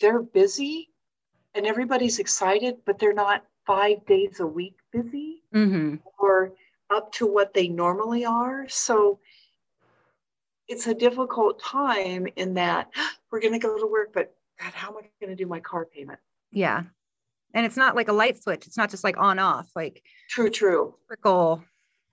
they're busy and everybody's excited, but they're not five days a week busy Mm-hmm. or up to what they normally are. So it's a difficult time in that we're going to go to work, but God, how am I going to do my car payment? Yeah. And it's not like a light switch. It's not just like on off, like True, true. trickle,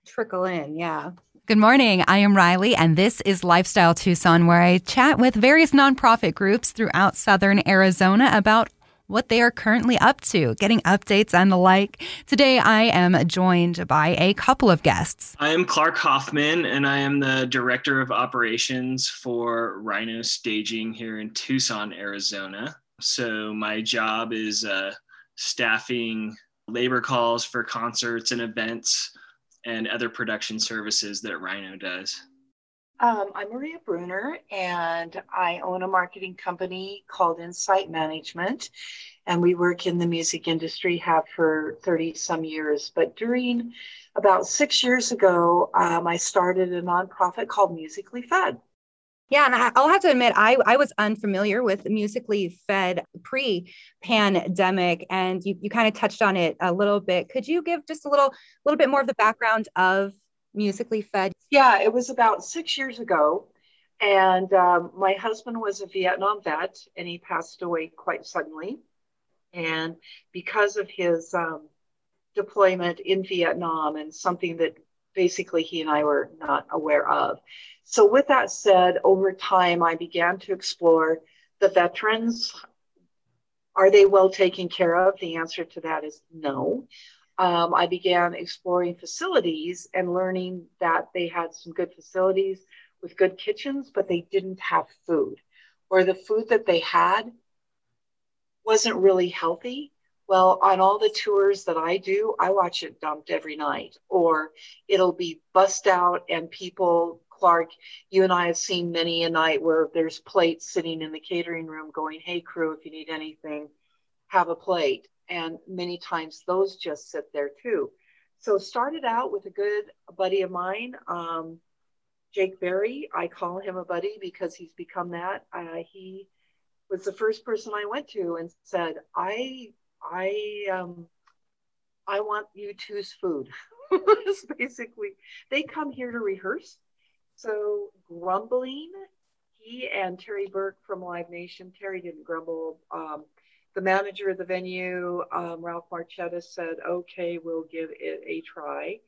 trickle in. Yeah. Good morning. I am Riley, and this is Lifestyle Tucson, where I chat with various nonprofit groups throughout Southern Arizona about what they are currently up to, getting updates and the like. Today, I am joined by a couple of guests. I am Clark Hoffman, and I am the Director of Operations for Rhino Staging here in Tucson, Arizona. So, my job is uh, staffing labor calls for concerts and events and other production services that Rhino does. Um, I'm Maria Bruner, and I own a marketing company called Insight Management. And we work in the music industry, have for 30 some years. But during about six years ago, um, I started a nonprofit called Musically Fed. Yeah, and I'll have to admit, I, I was unfamiliar with Musically Fed pre pandemic, and you, you kind of touched on it a little bit. Could you give just a little little bit more of the background of Musically Fed? Yeah, it was about six years ago. And um, my husband was a Vietnam vet, and he passed away quite suddenly. And because of his um, deployment in Vietnam and something that basically he and I were not aware of. So, with that said, over time, I began to explore the veterans. Are they well taken care of? The answer to that is no. Um, I began exploring facilities and learning that they had some good facilities with good kitchens, but they didn't have food, or the food that they had wasn't really healthy. Well, on all the tours that I do, I watch it dumped every night, or it'll be bust out and people, Clark, you and I have seen many a night where there's plates sitting in the catering room going, Hey, crew, if you need anything, have a plate. And many times those just sit there too. So, started out with a good buddy of mine, um, Jake Berry. I call him a buddy because he's become that. Uh, he was the first person I went to and said, I I um I want you two's food. It's basically they come here to rehearse. So grumbling, he and Terry Burke from Live Nation. Terry didn't grumble. Um, the manager of the venue, um, Ralph Marchetta, said, "Okay, we'll give it a try."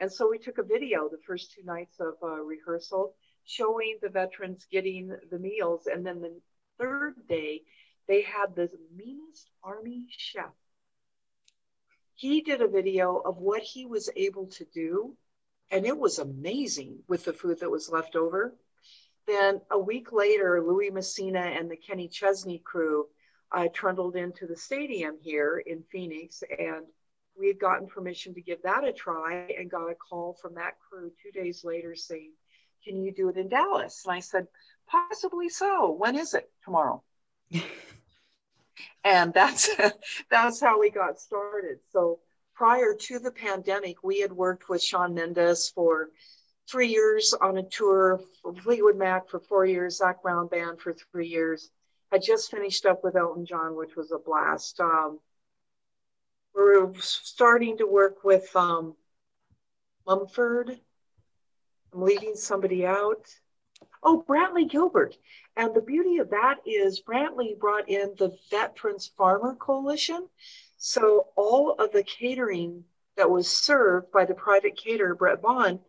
And so we took a video the first two nights of uh, rehearsal, showing the veterans getting the meals, and then the third day they had this meanest army chef. He did a video of what he was able to do, and it was amazing with the food that was left over. Then a week later, Louis Messina and the Kenny Chesney crew uh, trundled into the stadium here in Phoenix, and we had gotten permission to give that a try and got a call from that crew two days later saying, Can you do it in Dallas? And I said, Possibly so. When is it? Tomorrow and that's that's how we got started. So prior to the pandemic we had worked with Shawn Mendes for three years on a tour fleetwood mac for four years zac brown band for three years. I just finished up with elton john which was a blast. Um, we're starting to work with um, mumford. I'm leaving somebody out Oh, Brantley Gilbert. And the beauty of that is Brantley brought in the Veterans Farmer Coalition. So all of the catering that was served by the private caterer, Brett Bond,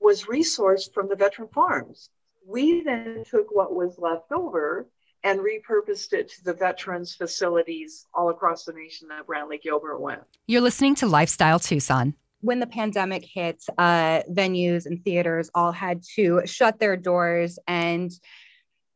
was resourced from the veteran farms. We then took what was left over and repurposed it to the veterans facilities all across the nation that Brantley Gilbert went. You're listening to Lifestyle Tucson. When the pandemic hit, uh, venues and theaters all had to shut their doors. And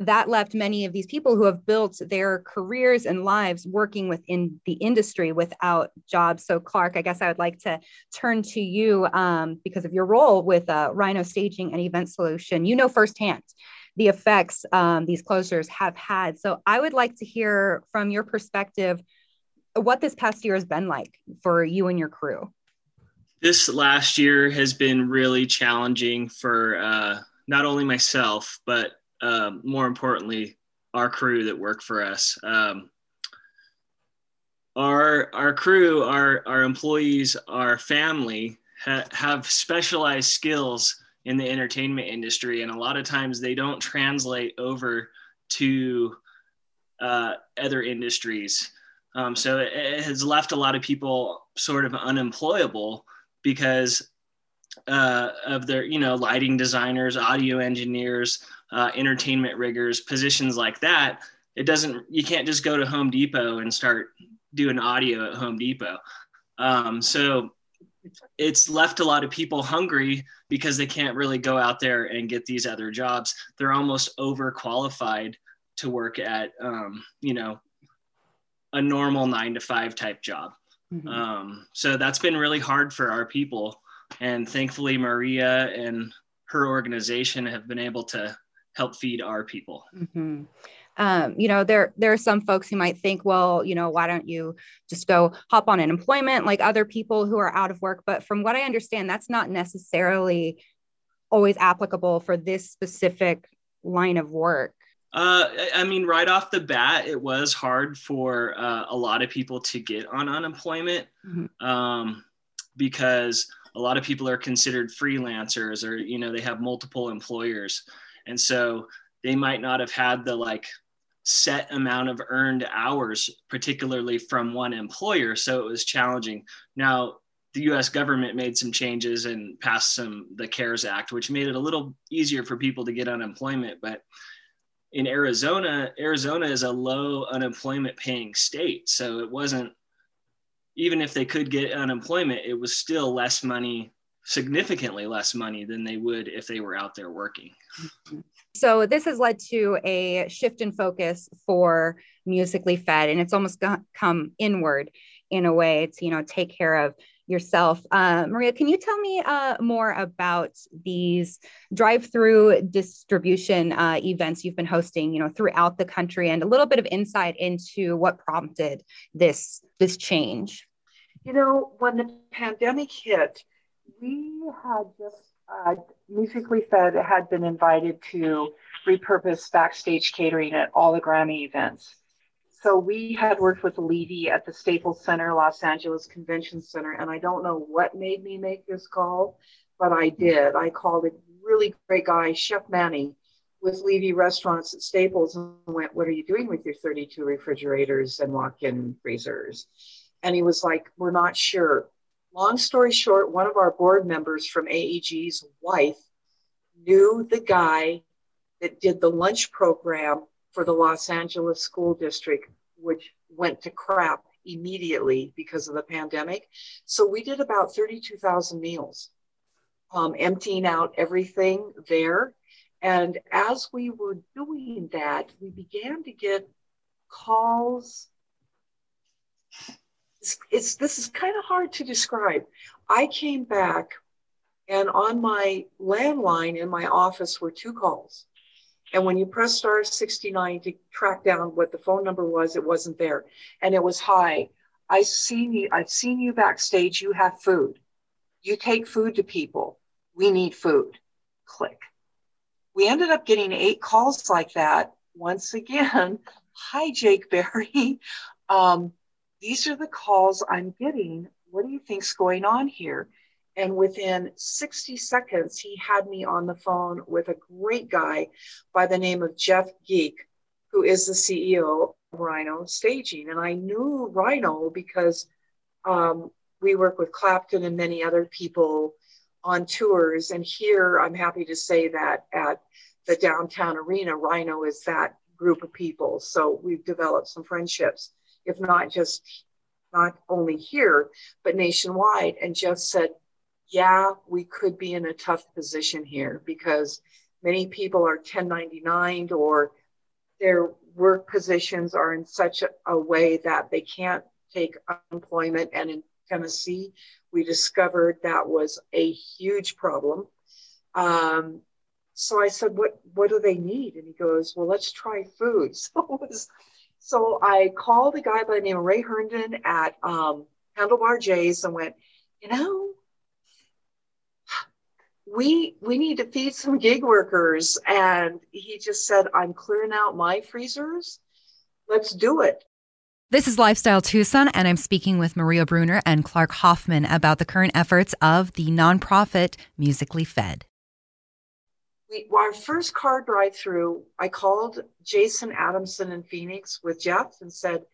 that left many of these people who have built their careers and lives working within the industry without jobs. So, Clark, I guess I would like to turn to you um, because of your role with uh, Rhino Staging and Event Solution. You know firsthand the effects um, these closures have had. So, I would like to hear from your perspective what this past year has been like for you and your crew this last year has been really challenging for uh, not only myself, but uh, more importantly, our crew that work for us. Um, our our crew, our our employees, our family ha- have specialized skills in the entertainment industry, and a lot of times they don't translate over to uh, other industries. Um, so it, it, has left a lot of people sort of unemployable because uh, of their, you know, lighting designers, audio engineers, uh, entertainment riggers, positions like that. It doesn't, you can't just go to Home Depot and start doing audio at Home Depot. Um, so it's left a lot of people hungry because they can't really go out there and get these other jobs. They're almost overqualified to work at, um, you know, a normal nine to five type job. Mm-hmm. Um, so that's been really hard for our people. And thankfully, Maria and her organization have been able to help feed our people. Mm-hmm. Um, you know, there there are some folks who might think, well, you know, why don't you just go hop on unemployment like other people who are out of work? But from what I understand, that's not necessarily always applicable for this specific line of work. Uh, I mean, right off the bat, it was hard for uh, a lot of people to get on unemployment mm-hmm. um, because a lot of people are considered freelancers or, you know, they have multiple employers. And so they might not have had the like set amount of earned hours, particularly from one employer. So it was challenging. Now, the US government made some changes and passed some, the CARES Act, which made it a little easier for people to get unemployment. But in Arizona, Arizona is a low unemployment paying state. So it wasn't, even if they could get unemployment, it was still less money, significantly less money than they would if they were out there working. So this has led to a shift in focus for musically fed, and it's almost come inward in a way to you know take care of yourself. Uh, Maria, can you tell me uh, more about these drive-through distribution uh, events you've been hosting, you know, throughout the country, and a little bit of insight into what prompted this this change? You know, when the pandemic hit, we had just uh, musically fed had been invited to repurpose backstage catering at all the Grammy events so we had worked with Levy at the Staples Center, Los Angeles Convention Center, and I don't know what made me make this call, but I did. I called a really great guy, Chef Manny, with Levy Restaurants at Staples, and went, "What are you doing with your 32 refrigerators and walk-in freezers?" And he was like, "We're not sure." Long story short, one of our board members from AEG's wife knew the guy that did the lunch program for the Los Angeles School District, which went to crap immediately because of the pandemic. So we did about 32,000 meals, um, emptying out everything there. And as we were doing that, we began to get calls. It's, it's this is kind of hard to describe. I came back, and on my landline in my office were two calls and when you press star 69 to track down what the phone number was, it wasn't there. And it was hi. I've seen you, I've seen you backstage. You have food. You take food to people. We need food. Click. We ended up getting eight calls like that. Once again, hi, Jake Berry. Um, these are the calls I'm getting. What do you think's going on here? And within 60 seconds, he had me on the phone with a great guy by the name of Jeff Geek, who is the CEO of Rhino Staging. And I knew Rhino because um, we work with Clapton and many other people on tours. And here, I'm happy to say that at the downtown arena, Rhino is that group of people. So we've developed some friendships, if not just not only here, but nationwide. And Jeff said, yeah, we could be in a tough position here because many people are 1099 or their work positions are in such a, way that they can't take unemployment. And in Tennessee, we discovered that was a huge problem. Um, so I said, "What what do they need?" And he goes, "Well, let's try food." So was, so I called a guy by the name of Ray Herndon at um, Handlebar J's and went, "You know, we we need to feed some gig workers. And he just said i'm clearing out my freezers. Let's do it. This is Lifestyle Tucson, and I'm speaking with Maria Bruner and Clark Hoffman about the current efforts of the nonprofit Musically Fed. We, our first car drive through, I called Jason Adamson in Phoenix with Jeff and said,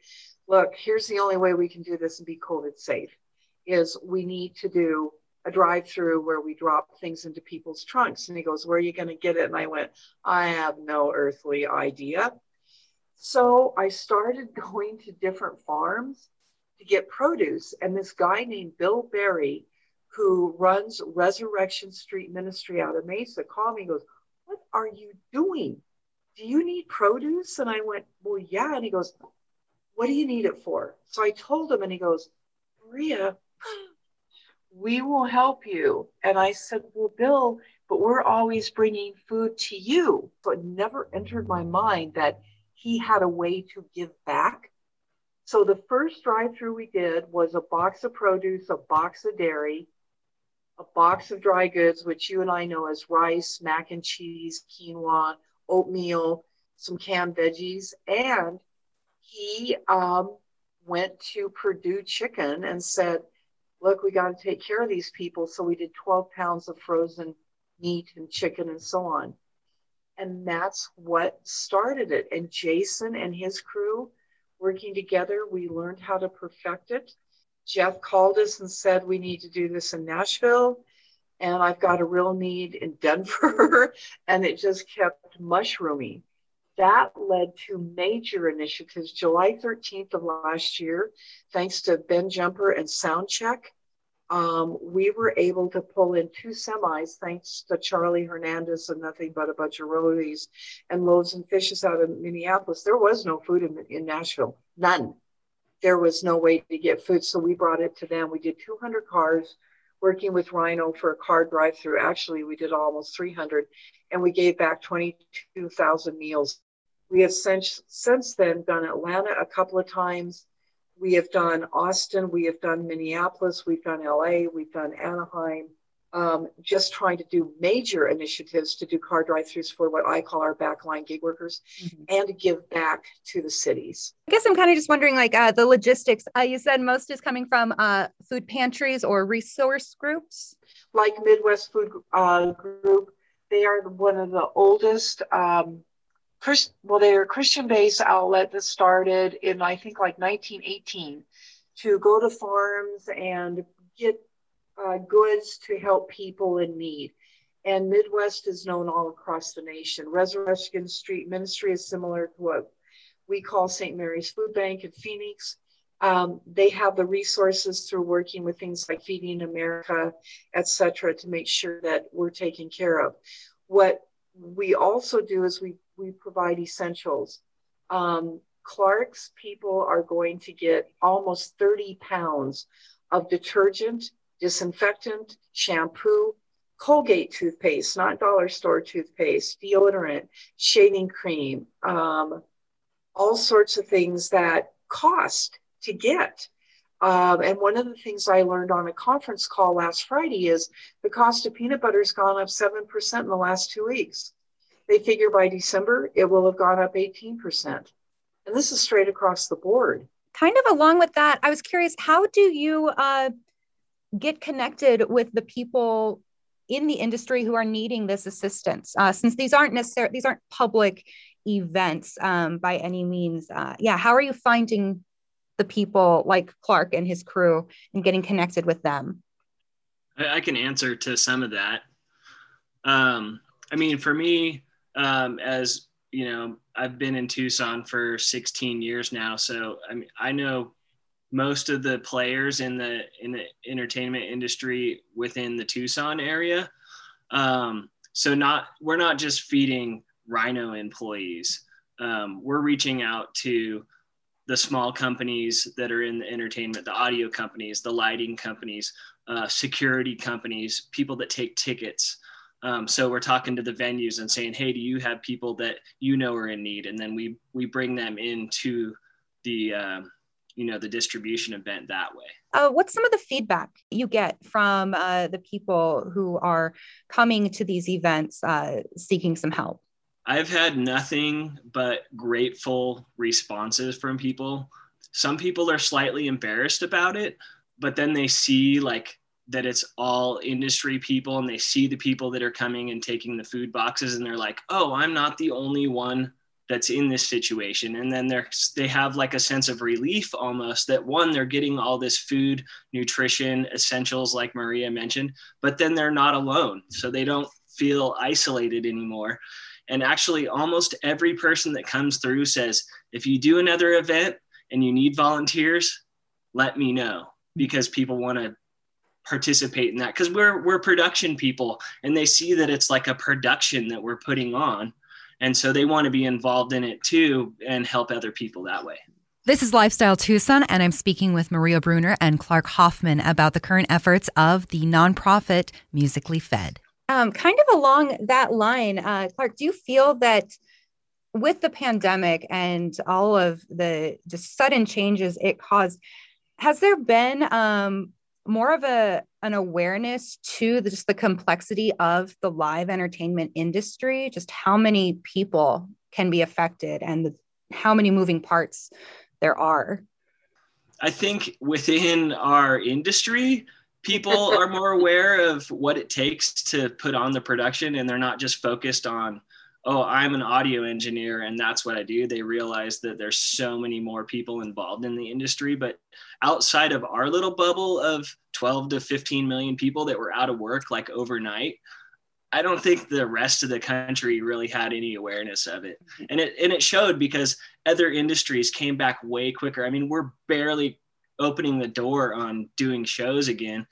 Look, here's the only way we can do this and be COVID safe is we need to do a drive through where we drop things into people's trunks. And he goes, Where are you going to get it? And I went, I have no earthly idea. So I started going to different farms to get produce. And this guy named Bill Berry, who runs Resurrection Street Ministry out of Mesa, called me and goes, What are you doing? Do you need produce? And I went, Well, yeah. And he goes, What do you need it for? So I told him, and he goes, Maria, we will help you. And I said, Well, Bill, but we're always bringing food to you. So it never entered my mind that he had a way to give back. So the first drive through we did was a box of produce, a box of dairy, a box of dry goods, which you and I know as rice, mac and cheese, quinoa, oatmeal, some canned veggies. And he um, went to Perdue Chicken and said, look, we got to take care of these people. So we did 12 pounds of frozen meat and chicken and so on. And that's what started it. And Jason and his crew working together, we learned how to perfect it. Jeff called us and said, we need to do this in Nashville. And I've got a real need in Denver. and it just kept mushrooming. That led to major initiatives. July 13th of last year, thanks to Ben Jumper and Soundcheck, um, we were able to pull in two semis thanks to Charlie Hernandez and nothing but a bunch of roadies and loaves and fishes out of Minneapolis. There was no food in, in Nashville, none. There was no way to get food, so we brought it to them. We did 200 cars working with Rhino for a car drive through. Actually, we did almost 300, and we gave back 22,000 meals we have since, since then done Atlanta a couple of times. We have done Austin, we have done Minneapolis, we've done LA, we've done Anaheim. Um, just trying to do major initiatives to do car drive-throughs for what I call our backline gig workers, mm-hmm. and to give back to the cities. I guess I'm kind of just wondering, like uh, the logistics. Uh, you said most is coming from uh, food pantries or resource groups, like Midwest Food uh, Group. They are one of the oldest um, Well, they're a Christian-based outlet that started in I think like 1918 to go to farms and get uh, goods to help people in need. And Midwest is known all across the nation. Resurrection Street Ministry is similar to what we call St. Mary's Food Bank in Phoenix. Um, they have the resources through working with things like Feeding America, et cetera, to make sure that we're taken care of. What we also do is we we provide essentials. Um, Clark's people are going to get almost 30 pounds of detergent, disinfectant, shampoo, Colgate toothpaste, not dollar store toothpaste, deodorant, shaving cream, um, all sorts of things that cost to get. Um, and one of the things I learned on a conference call last Friday is the cost of peanut butter has gone up 7% in the last two weeks. They figure by December it will have gone up 18%. And this is straight across the board. Kind of along with that, I was curious how do you uh, get connected with the people in the industry who are needing this assistance? Uh, since these aren't necessarily, these aren't public events um, by any means. Uh, yeah, how are you finding the people like Clark and his crew and getting connected with them? I, can answer to some of that. Um, I mean, for me, um, as you know, I've been in Tucson for 16 years now, so I mean, I know most of the players in the in the entertainment industry within the Tucson area. Um, so not we're not just feeding Rhino employees. Um, we're reaching out to the small companies that are in the entertainment, the audio companies, the lighting companies, uh, security companies, people that take tickets. Um, so we're talking to the venues and saying, "Hey, do you have people that you know are in need?" And then we we bring them into the uh, you know the distribution event that way. Uh, what's some of the feedback you get from uh, the people who are coming to these events uh, seeking some help? I've had nothing but grateful responses from people. Some people are slightly embarrassed about it but then they see like that it's all industry people and they see the people that are coming and taking the food boxes and they're like oh i'm not the only one that's in this situation. And then they're they have like a sense of relief almost that one they're getting all this food nutrition essentials like maria mentioned but then they're not alone. So they don't feel isolated anymore. And actually almost every person that comes through says if you do another event and you need volunteers let me know because people want to participate in that because we're we're production people and they see that it's like a production that we're putting on and so they want to be involved in it too and help other people that way. This is Lifestyle Tucson, and I'm speaking with Maria Bruner and Clark Hoffman about the current efforts of the nonprofit Musically Fed. Um, kind of along that line, uh, Clark, do you feel that with the pandemic and all of the just sudden changes it caused, has there been um, more of a an awareness to the, just the complexity of the live entertainment industry just how many people can be affected and the, how many moving parts there are. I think within our industry people are more aware of what it takes to put on the production and they're not just focused on oh, I'm an audio engineer and that's what I do. They realize that there's so many more people involved in the industry. But outside of our little bubble of 12 to 15 million people that were out of work like overnight, I don't think the rest of the country really had any awareness of it. And it and it showed because other industries came back way quicker. I mean, we're barely opening the door on doing shows again.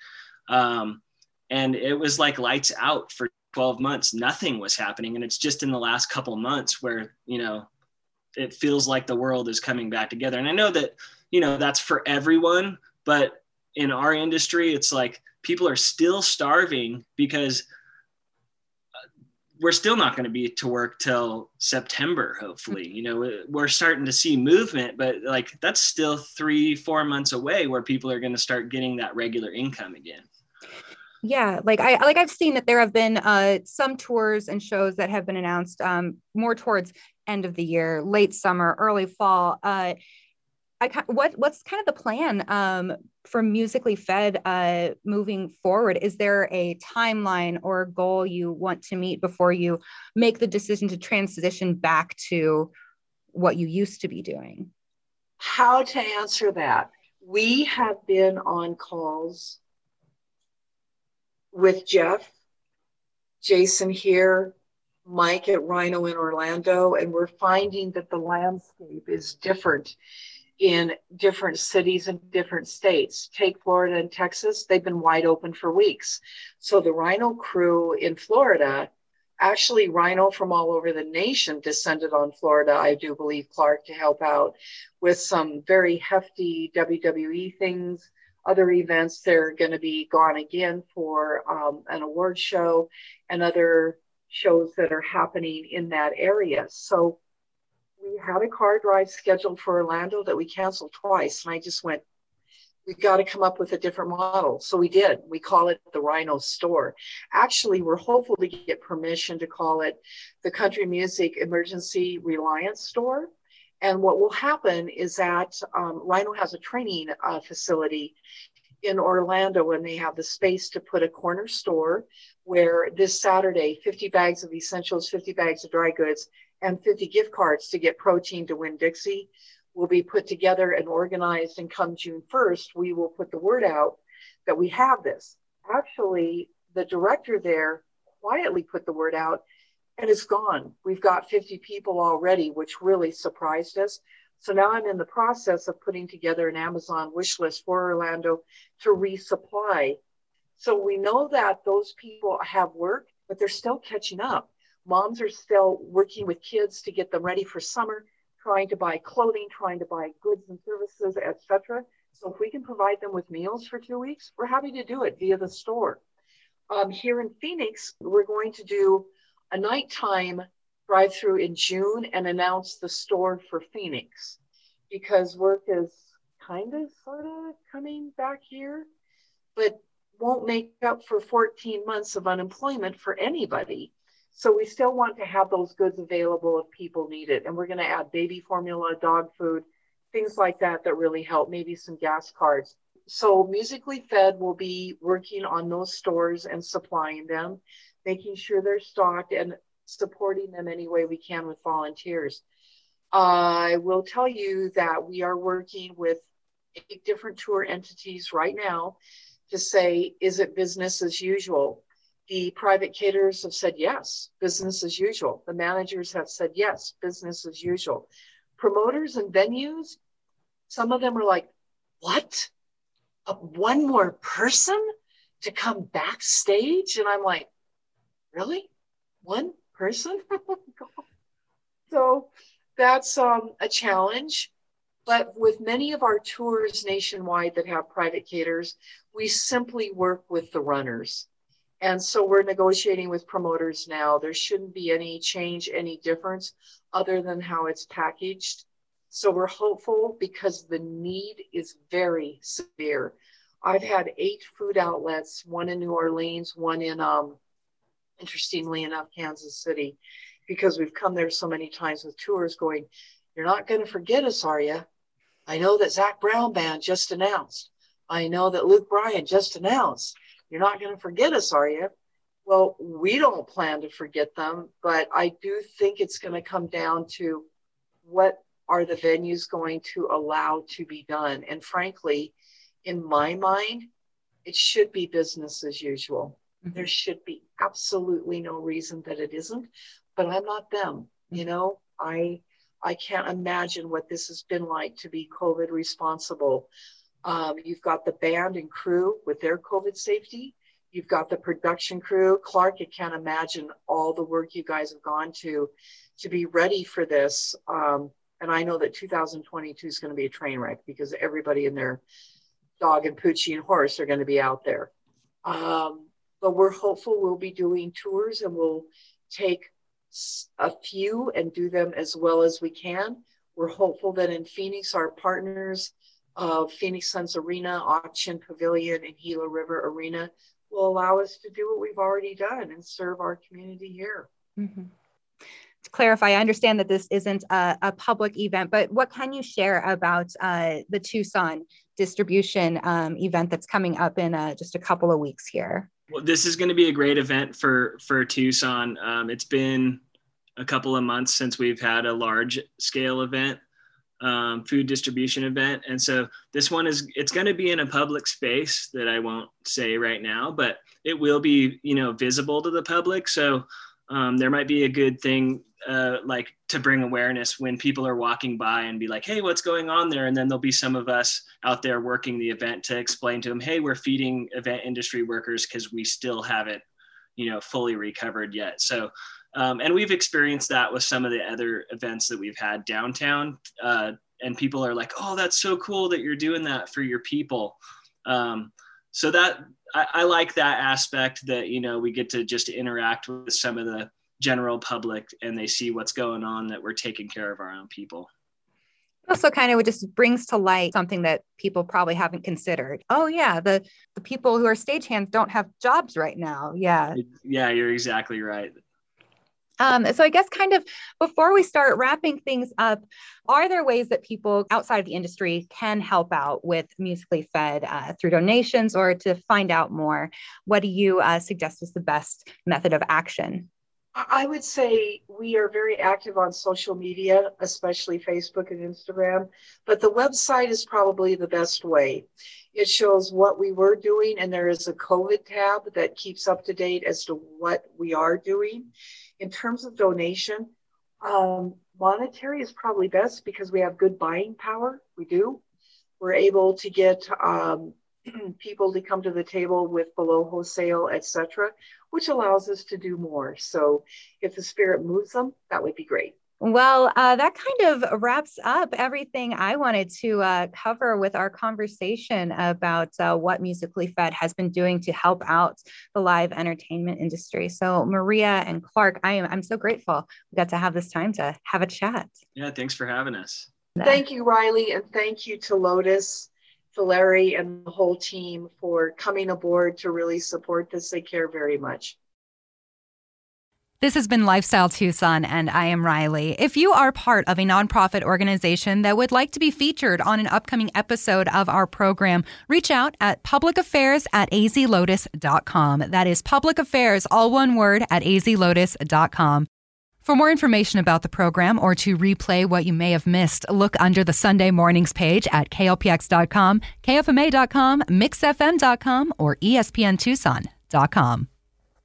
Um, and it was like lights out for 12 months nothing was happening. And it's just in the last couple months where you know it feels like the world is coming back together. And i know that you know that's for everyone but in our industry it's like people are still starving because uh, we're still not going to be to work till september hopefully. You know we're starting to see movement but like that's still three four months away where people are going to start getting that regular income again yeah like i like i've seen that there have been uh some tours and shows that have been announced um more towards end of the year late summer early fall uh I what what's kind of the plan um, for musically fed uh, moving forward? Is there a timeline or a goal you want to meet before you make the decision to transition back to what you used to be doing? How to answer that? We have been on calls with Jeff, Jason here, Mike at Rhino in Orlando, and we're finding that the landscape is different in different cities and different states. Take Florida and Texas, they've been wide open for weeks. So the Rhino crew in Florida, actually, Rhino from all over the nation descended on Florida, I do believe, Clark, to help out with some very hefty WWE things other events. They're going to be gone again for um, an award show and other shows that are happening in that area. So we had a car drive scheduled for Orlando that we canceled twice. And I just went, we've got to come up with a different model. So we did. We call it the Rhino Store. Actually, we're hopeful to get permission to call it the Country Music Emergency Reliance Store and what will happen is that um, Rhino has a training uh, facility in Orlando and they have the space to put a corner store where this Saturday, 50 bags of essentials, 50 bags of dry goods, and 50 gift cards to get protein to Winn-Dixie will be put together and organized. And come June 1st, we will put the word out that we have this. Actually, the director there quietly put the word out and it's gone. We've got 50 people already, which really surprised us. So now I'm in the process of putting together an Amazon wish list for Orlando to resupply. So we know that those people have work, but they're still catching up. Moms are still working with kids to get them ready for summer, trying to buy clothing, trying to buy goods and services, etc. So if we can provide them with meals for two weeks, we're happy to do it via the store. Um, here in Phoenix, we're going to do a nighttime drive through in June and announce the store for Phoenix because work is kind of, sort of coming back here, but won't make up for 14 months of unemployment for anybody. So we still want to have those goods available if people need it. And we're going to add baby formula, dog food, things like that that really help, maybe some gas cards. So Musically Fed will be working on those stores and supplying them, making sure they're stocked and supporting them any way we can with volunteers. I will tell you that we are working with eight different tour entities right now to say, is it business as usual? The private caterers have said yes, business as usual. The managers have said yes, business as usual. Promoters and venues, some of them are like, what? One more person to come backstage? And I'm like, really? One person? so that's um, a challenge. But with many of our tours nationwide that have private caterers, we simply work with the runners. And so we're negotiating with promoters now. There shouldn't be any change, any difference other than how it's packaged. So we're hopeful because the need is very severe. I've had eight food outlets, one in New Orleans, one in, um, interestingly enough, Kansas City, because we've come there so many times with tours going, You're not going to forget us, are you? I know that Zac Brown Band just announced. I know that Luke Bryan just announced. You're not going to forget us, are you? Well, we don't plan to forget them, but I do think it's going to come down to what are the venues going to allow to be done. And frankly, in my mind, it should be business as usual. There should be absolutely no reason that it isn't, but I'm not them. You mm-hmm. know, I I can't imagine what this has been like to be COVID responsible. Um, you've got the band and crew with their COVID safety. You've got the production crew. Clark, I can't imagine all the work you guys have gone to to be ready for this. Um, and I know that 2022 is going to be a train wreck because everybody and their dog and Poochie and horse are going to be out there. Um, but we're hopeful we'll be doing tours and we'll take a few and do them as well as we can. We're hopeful that in Phoenix, our partners of Phoenix Suns Arena, Ak-Chin Pavilion, and Gila River Arena will allow us to do what we've already done and serve our community here. Mm-hmm. To clarify, I understand that this isn't a, a public event, but what can you share about uh, the Tucson distribution um, event that's coming up in uh, just a couple of weeks here? Well, this is going to be a great event for for Tucson. Um, it's been a couple of months since we've had a large scale event um, food distribution event and so this one is it's going to be in a public space that i won't say right now but it will be you know visible to the public so um, there might be a good thing uh, like to bring awareness when people are walking by and be like hey what's going on there and then there'll be some of us out there working the event to explain to them hey we're feeding event industry workers because we still haven't you know fully recovered yet so um, and we've experienced that with some of the other events that we've had downtown. Uh, and people are like, oh, that's so cool that you're doing that for your people. Um, so that I, I, like that aspect that, you know, we get to just interact with some of the general public and they see what's going on, that we're taking care of our own people also kind of it just brings to light something that people probably haven't considered. Oh yeah, the the people who are stagehands don't have jobs right now. Yeah. Yeah, you're exactly right. Um, so I guess kind of before we start wrapping things up, are there ways that people outside of the industry can help out with Musically Fed uh, through donations or to find out more? What do you uh, suggest is the best method of action? I would say we are very active on social media, especially Facebook and Instagram, but the website is probably the best way. It shows what we were doing, and there is a COVID tab that keeps up to date as to what we are doing. In terms of donation, um, monetary is probably best because we have good buying power. We do. We're able to get um, people to come to the table with below wholesale, etc., which allows us to do more. So if the spirit moves them, that would be great. Well, uh, that kind of wraps up everything I wanted to uh, cover with our conversation about uh, what Musically Fed has been doing to help out the live entertainment industry. So, Maria and Clark, I am I'm so grateful we got to have this time to have a chat. Yeah, thanks for having us. Thank you, Riley, and thank you to Lotus, Valeri, and the whole team for coming aboard to really support this. They care very much. This has been Lifestyle Tucson, and I am Riley. If you are part of a nonprofit organization that would like to be featured on an upcoming episode of our program, reach out at publicaffairs at azlotus.com. That is public affairs, all one word, at azlotus.com. For more information about the program or to replay what you may have missed, look under the Sunday mornings page at klpx.com, kfma.com, mixfm.com, or espntucson.com.